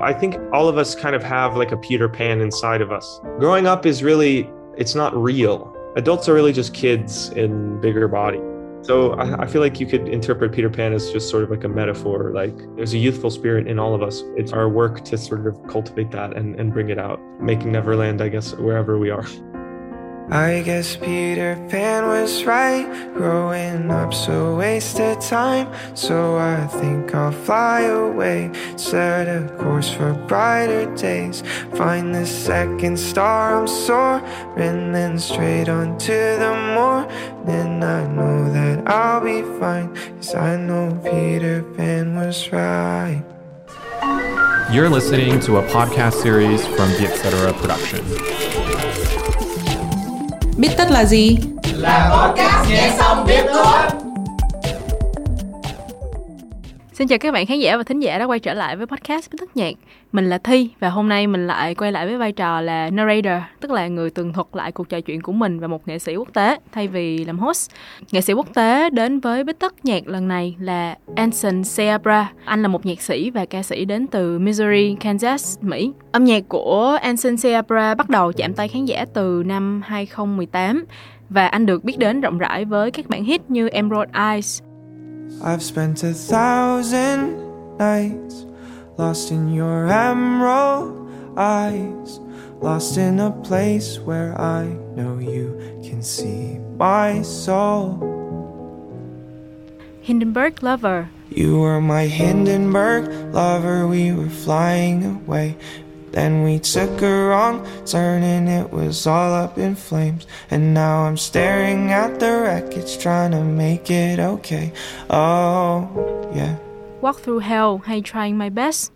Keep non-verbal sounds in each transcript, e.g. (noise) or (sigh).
I think all of us kind of have like a Peter Pan inside of us. Growing up is really, it's not real. Adults are really just kids in bigger body. So I, I, feel like you could interpret Peter Pan as just sort of like a metaphor. Like there's a youthful spirit in all of us. It's our work to sort of cultivate that and, and bring it out, making Neverland, I guess, wherever we are. I guess Peter Pan was right. Growing up's a waste of time. So I think I'll fly away. Set a course for brighter days. Find the second star I'm soaring. Then straight on to the morning. I know that I'll be fine. Cause I know Peter Pan was right. You're listening to a podcast series from Vietcetera Production. Biết tất là gì? Là podcast nghe xong biết tốt. Xin chào các bạn khán giả và thính giả đã quay trở lại với podcast Bích tất nhạc. Mình là Thi và hôm nay mình lại quay lại với vai trò là narrator, tức là người tường thuật lại cuộc trò chuyện của mình và một nghệ sĩ quốc tế thay vì làm host. Nghệ sĩ quốc tế đến với Bích Tất Nhạc lần này là Anson Seabra. Anh là một nhạc sĩ và ca sĩ đến từ Missouri, Kansas, Mỹ. Âm nhạc của Anson Seabra bắt đầu chạm tay khán giả từ năm 2018 và anh được biết đến rộng rãi với các bản hit như Emerald Eyes. I've spent a thousand nights lost in your emerald eyes, lost in a place where I know you can see my soul. Hindenburg Lover. You were my Hindenburg lover, we were flying away. Then we took a wrong turn and it was all up in flames. And now I'm staring at the wreckage, trying to make it okay. Oh, yeah. Walk Through Hell hay Trying My Best.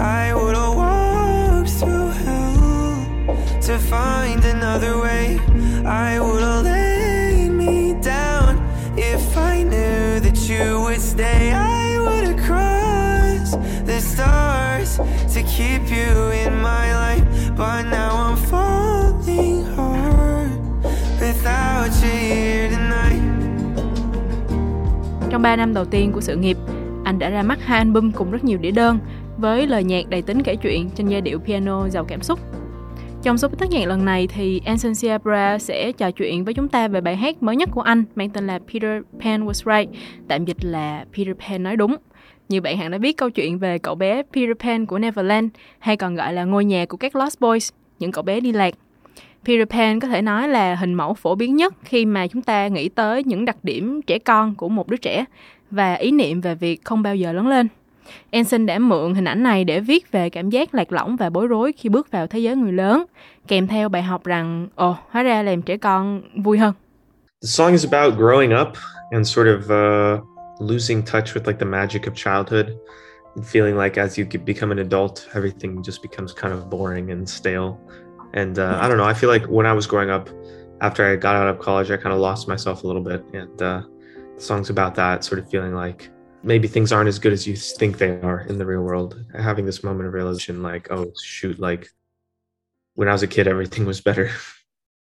I would've walked through hell to find another way. I would've laid me down if I knew that you would stay. I would've crossed the stars to keep you in my life, but now I'm falling hard without you here tonight. Trong 3 năm đầu tiên của sự nghiệp, anh đã ra mắt hai album cùng rất nhiều đĩa đơn với lời nhạc đầy tính kể chuyện trên giai điệu piano giàu cảm xúc. Trong số tác nhạc lần này thì Anson Siabra sẽ trò chuyện với chúng ta về bài hát mới nhất của anh mang tên là Peter Pan Was Right, tạm dịch là Peter Pan nói đúng. Như bạn hẳn đã biết câu chuyện về cậu bé Peter Pan của Neverland hay còn gọi là ngôi nhà của các Lost Boys, những cậu bé đi lạc. Peter Pan có thể nói là hình mẫu phổ biến nhất khi mà chúng ta nghĩ tới những đặc điểm trẻ con của một đứa trẻ và ý niệm về việc không bao giờ lớn lên. Ensign đã mượn hình ảnh này để viết về cảm giác lạc lõng và bối rối khi bước vào thế giới người lớn, kèm theo bài học rằng, ồ, hóa ra làm trẻ con vui hơn. The song is about growing up and sort of uh, losing touch with like the magic of childhood and feeling like as you become an adult, everything just becomes kind of boring and stale. And uh, I don't know, I feel like when I was growing up, after I got out of college, I kind of lost myself a little bit. And uh, the song's about that, sort of feeling like maybe things aren't as good as you think they are in the real world. Having this moment of realization, like, oh shoot, like when I was a kid, everything was better.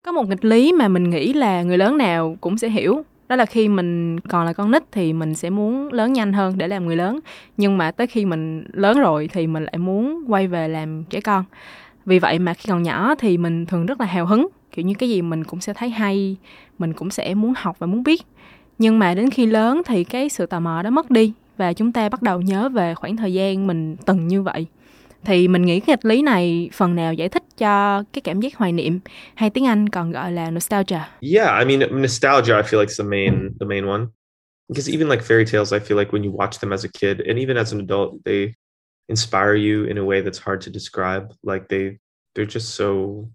Có một nghịch lý mà mình nghĩ là người lớn nào cũng sẽ hiểu. Đó là khi mình còn là con nít thì mình sẽ muốn lớn nhanh hơn để làm người lớn. Nhưng mà tới khi mình lớn rồi thì mình lại muốn quay về làm trẻ con. Vì vậy mà khi còn nhỏ thì mình thường rất là hào hứng. Kiểu như cái gì mình cũng sẽ thấy hay, mình cũng sẽ muốn học và muốn biết nhưng mà đến khi lớn thì cái sự tò mò đó mất đi và chúng ta bắt đầu nhớ về khoảng thời gian mình từng như vậy thì mình nghĩ nghịch lý này phần nào giải thích cho cái cảm giác hoài niệm hay tiếng Anh còn gọi là nostalgia. Yeah, I mean nostalgia I feel like is the main the main one. Because even like fairy tales I feel like when you watch them as a kid and even as an adult they inspire you in a way that's hard to describe. Like they they're just so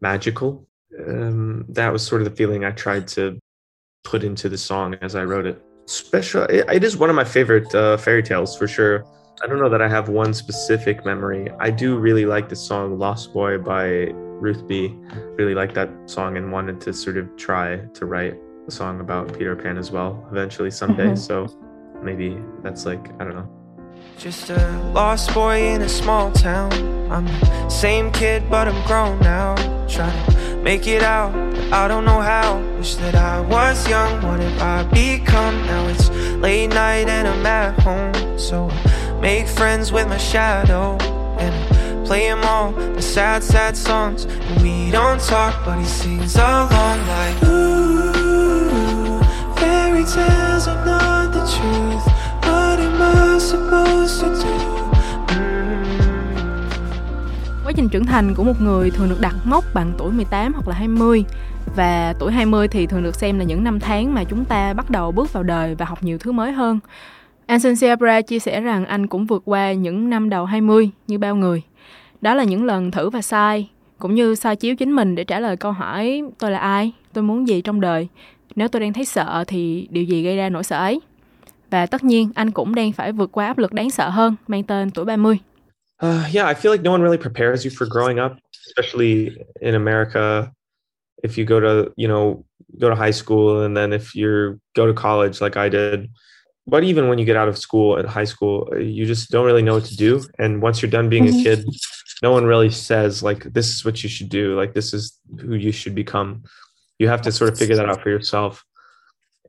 magical. Um, that was sort of the feeling I tried to put into the song as I wrote it. Special, it, it is one of my favorite uh, fairy tales for sure. I don't know that I have one specific memory. I do really like the song Lost Boy by Ruth B. Really like that song and wanted to sort of try to write a song about Peter Pan as well eventually someday. Mm-hmm. So maybe that's like, I don't know. Just a lost boy in a small town. I'm the same kid, but I'm grown now. Trying to make it out, but I don't know how. Wish that I was young, what have I become? Now it's late night and I'm at home. So I make friends with my shadow. and I play him all the sad, sad songs. And we don't talk, but he sings along like, Ooh, fairy tales are not the truth. What am I supposed to do? Mm. Quá trình trưởng thành của một người thường được đặt mốc bằng tuổi 18 hoặc là 20 và tuổi 20 thì thường được xem là những năm tháng mà chúng ta bắt đầu bước vào đời và học nhiều thứ mới hơn. Anson Seabra chia sẻ rằng anh cũng vượt qua những năm đầu 20 như bao người. Đó là những lần thử và sai, cũng như soi chiếu chính mình để trả lời câu hỏi tôi là ai, tôi muốn gì trong đời. Nếu tôi đang thấy sợ thì điều gì gây ra nỗi sợ ấy? Và tất nhiên anh cũng đang phải vượt qua áp lực đáng sợ hơn mang tên tuổi 30. Uh, yeah, I feel like no one really prepares you for growing up, especially in America. If you go to, you know, go to high school and then if you go to college like I did, but even when you get out of school at high school you just don't really know what to do. And once you're done being mm-hmm. a kid no one really says like this is what you should do like this is who you should become. You have to sort of figure that out for yourself.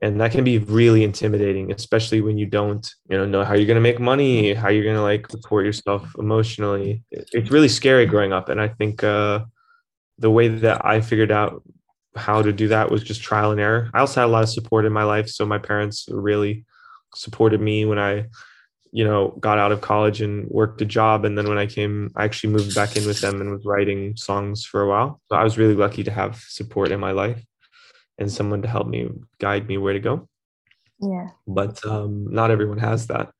And that can be really intimidating especially when you don't you know know how you're going to make money how you're going to like support yourself emotionally. It's really scary growing up. And i think uh, the way that i figured out how to do that was just trial and error. I also had a lot of support in my life so my parents really supported me when I, you know, got out of college and worked a job. And then when I came, I actually moved back in with them and was writing songs for a while. So I was really lucky to have support in my life and someone to help me guide me where to go. Yeah. But um, not everyone has that.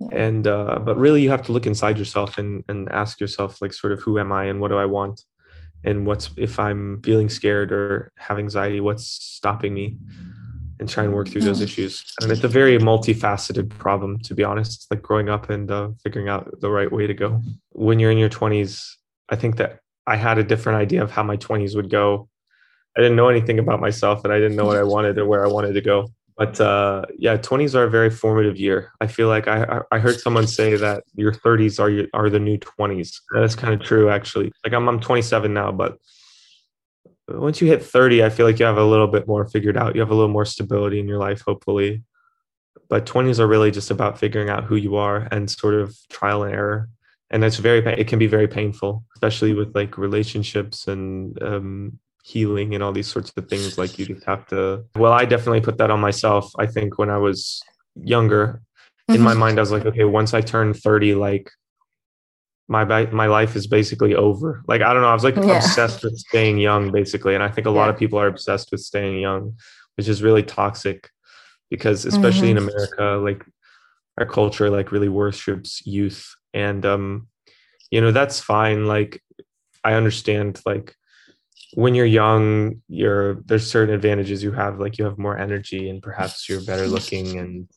Yeah. And uh, but really, you have to look inside yourself and and ask yourself like sort of who am I and what do I want, and what's if I'm feeling scared or have anxiety, what's stopping me and try and work through those issues. And it's a very multifaceted problem, to be honest, like growing up and uh, figuring out the right way to go. When you're in your 20s, I think that I had a different idea of how my 20s would go. I didn't know anything about myself and I didn't know what I (laughs) wanted or where I wanted to go. But uh, yeah, 20s are a very formative year. I feel like I, I heard someone say that your 30s are your, are the new 20s. That's kind of true, actually. Like I'm, I'm 27 now, but once you hit 30 i feel like you have a little bit more figured out. You have a little more stability in your life hopefully. But 20s are really just about figuring out who you are and sort of trial and error. And it's very it can be very painful especially with like relationships and um, healing and all these sorts of things. Like you just have to well i definitely put that on myself i think when i was younger. In mm-hmm. my mind i was like okay once i turn 30 like my my life is basically over. Like I don't know, I was like yeah. obsessed with staying young basically, and I think a yeah. lot of people are obsessed with staying young, which is really toxic because especially mm-hmm. in America, like our culture like really worships youth and um you know that's fine like I understand like when you're young you're there's certain advantages you have like you have more energy and perhaps you're better looking and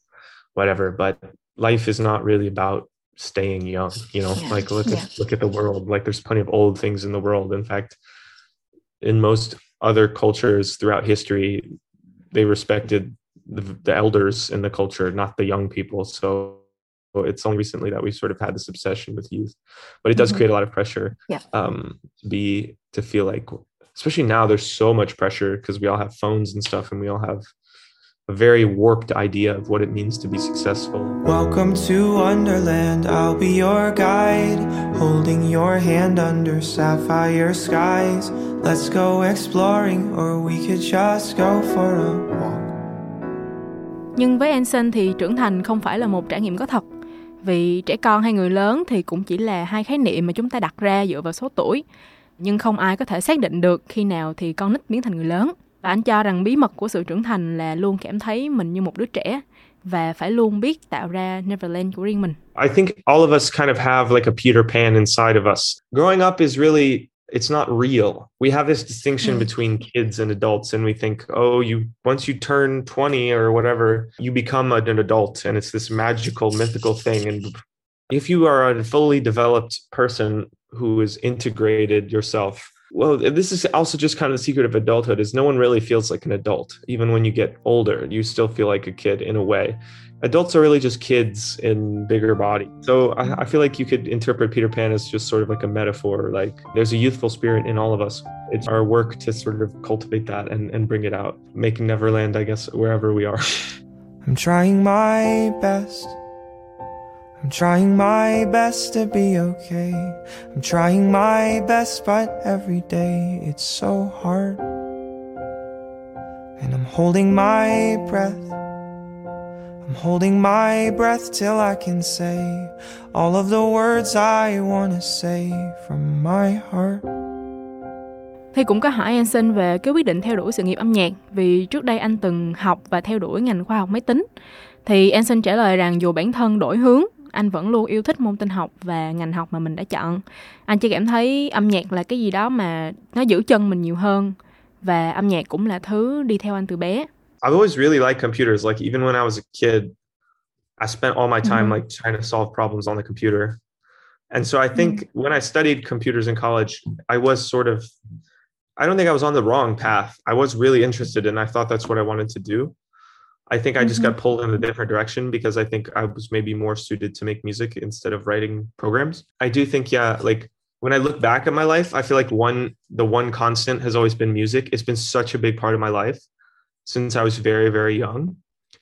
whatever but life is not really about staying young you know yeah. like look yeah. at look at the world like there's plenty of old things in the world in fact in most other cultures throughout history they respected the, the elders in the culture not the young people so it's only recently that we sort of had this obsession with youth but it does mm-hmm. create a lot of pressure yeah. um, to be to feel like especially now there's so much pressure because we all have phones and stuff and we all have a very warped idea of what it means to be successful. Welcome to Wonderland. I'll be your guide, holding your hand under sapphire skies. Let's go exploring, or we could just go for a walk. Nhưng với Anson thì trưởng thành không phải là một trải nghiệm có thật. Vì trẻ con hay người lớn thì cũng chỉ là hai khái niệm mà chúng ta đặt ra dựa vào số tuổi. Nhưng không ai có thể xác định được khi nào thì con nít biến thành người lớn. Và anh cho rằng bí mật của sự trưởng thành là luôn cảm thấy mình như một đứa trẻ và phải luôn biết tạo ra Neverland của riêng mình. I think all of us kind of have like a Peter Pan inside of us. Growing up is really it's not real. We have this distinction mm. between kids and adults and we think, "Oh, you once you turn 20 or whatever, you become an adult and it's this magical mythical thing and if you are a fully developed person who has integrated yourself well this is also just kind of the secret of adulthood is no one really feels like an adult. Even when you get older you still feel like a kid in a way. Adults are really just kids in bigger body. So I, I, feel like you could interpret peter pan as just sort of like a metaphor like there's a youthful spirit in all of us. It's our work to sort of cultivate that and, and bring it out making neverland i guess wherever we are. (laughs) I'm trying my best I'm trying my best to be okay. I'm trying my best, but every day it's so hard. And I'm holding my breath. I'm holding my breath till I can say all of the words I wanna say from my heart. Thì cũng có hỏi anh xin về cái quyết định theo đuổi sự nghiệp âm nhạc vì trước đây anh từng học và theo đuổi ngành khoa học máy tính. Thì anh xin trả lời rằng dù bản thân đổi hướng, anh vẫn luôn yêu thích môn tin học và ngành học mà mình đã chọn. Anh chỉ cảm thấy âm nhạc là cái gì đó mà nó giữ chân mình nhiều hơn và âm nhạc cũng là thứ đi theo anh từ bé. I've always really liked computers. Like even when I was a kid, I spent all my time Mhm. like trying to solve problems on the computer. And so I think when I studied computers in college, I was sort of I don't think I was on the wrong path. I was really interested and I thought that's what I wanted to do. I think I just got mm-hmm. pulled in a different direction because I think I was maybe more suited to make music instead of writing programs. I do think, yeah, like when I look back at my life, I feel like one the one constant has always been music. It's been such a big part of my life since I was very, very young.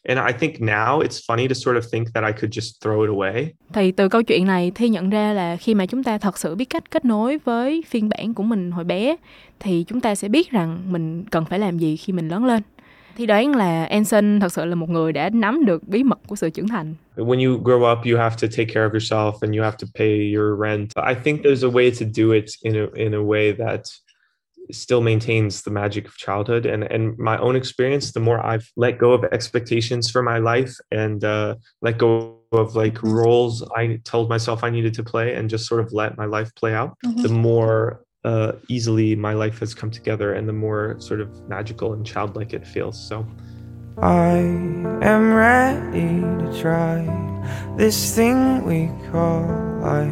And I think now it's funny to sort of think that I could just throw it away. Thì từ câu chuyện này Thi nhận ra là khi mà chúng ta thật sự biết cách kết nối với phiên bản của mình hồi bé thì chúng ta sẽ biết rằng mình cần phải làm gì khi mình lớn lên. Thì đoán là Anson thật sự là một người đã nắm được bí mật của sự trưởng thành. When you grow up, you have to take care of yourself and you have to pay your rent. I think there's a way to do it in a in a way that still maintains the magic of childhood and and my own experience the more i've let go of expectations for my life and uh, let go of like roles i told myself i needed to play and just sort of let my life play out the more uh, easily my life has come together and the more sort of magical and childlike it feels so I am ready to try this thing we call life.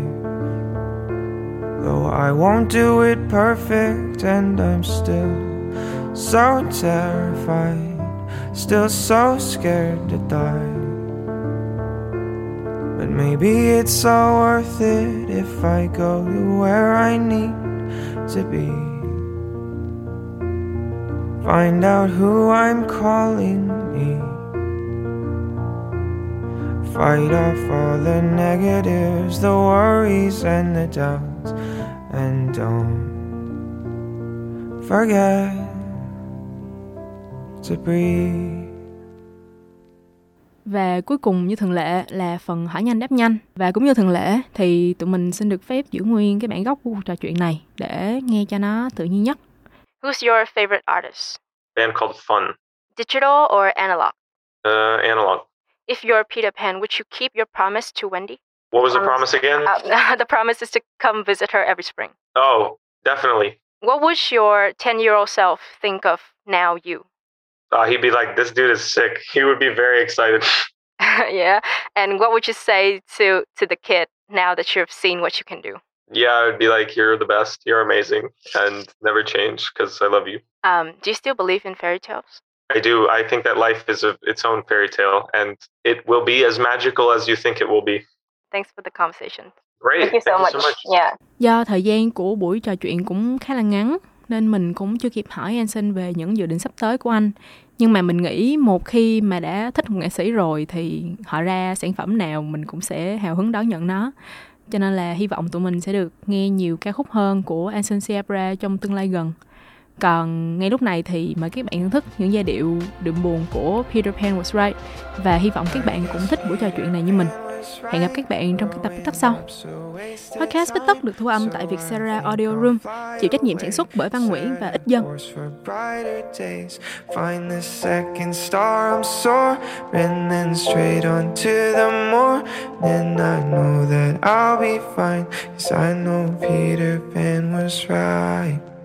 Though I won't do it perfect, and I'm still so terrified, still so scared to die. But maybe it's all worth it if I go to where I need to be. Find out who I'm calling me. Fight off all the negatives, the worries, and the doubts. And don't forget to breathe. Và cuối cùng như thường lệ là phần hỏi nhanh đáp nhanh. Và cũng như thường lệ thì tụi mình xin được phép giữ nguyên cái bản gốc của cuộc trò chuyện này để nghe cho nó tự nhiên nhất. Who's your favorite artist? band called fun Digital or analog? uh, analog If you're Peter Pan, would you keep your promise to Wendy? what was the Promise. again Uh, (laughs) the promise is to come visit her every spring. oh definitely What would your 10 year old self think of now you? Uh, he'd be like this dude is sick he would be very excited (laughs) (laughs) yeah. And what would you say to, to the kid now that you've seen what you can do? yeah i'd be like you're the best you're amazing and never change because i love you Um, do you still believe in fairy tales? I do. I think that life is a, its own fairy tale, and it will be as magical as you think it will be. Thanks for the conversation. Great. Thank you so much. Yeah. Do thời gian của buổi trò chuyện cũng khá là ngắn nên mình cũng chưa kịp hỏi Anson về những dự định sắp tới của anh. Nhưng mà mình nghĩ một khi mà đã thích một nghệ sĩ rồi thì họ ra sản phẩm nào mình cũng sẽ hào hứng đón nhận nó. Cho nên là hy vọng tụi mình sẽ được nghe nhiều ca khúc hơn của Anson Siabra trong tương lai gần. Còn ngay lúc này thì mời các bạn thưởng thức những giai điệu đượm buồn của Peter Pan Was Right và hy vọng các bạn cũng thích buổi trò chuyện này như mình. Hẹn gặp các bạn trong các tập tiếp sau. Podcast Biết Tất được thu âm tại Vietcetera Audio Room, chịu trách nhiệm sản xuất bởi Văn Nguyễn và Ích Dân. For brighter days, find the second star I'm soaring, then straight on to the morning. I know that I'll be fine, 'cause I know Peter Pan was right.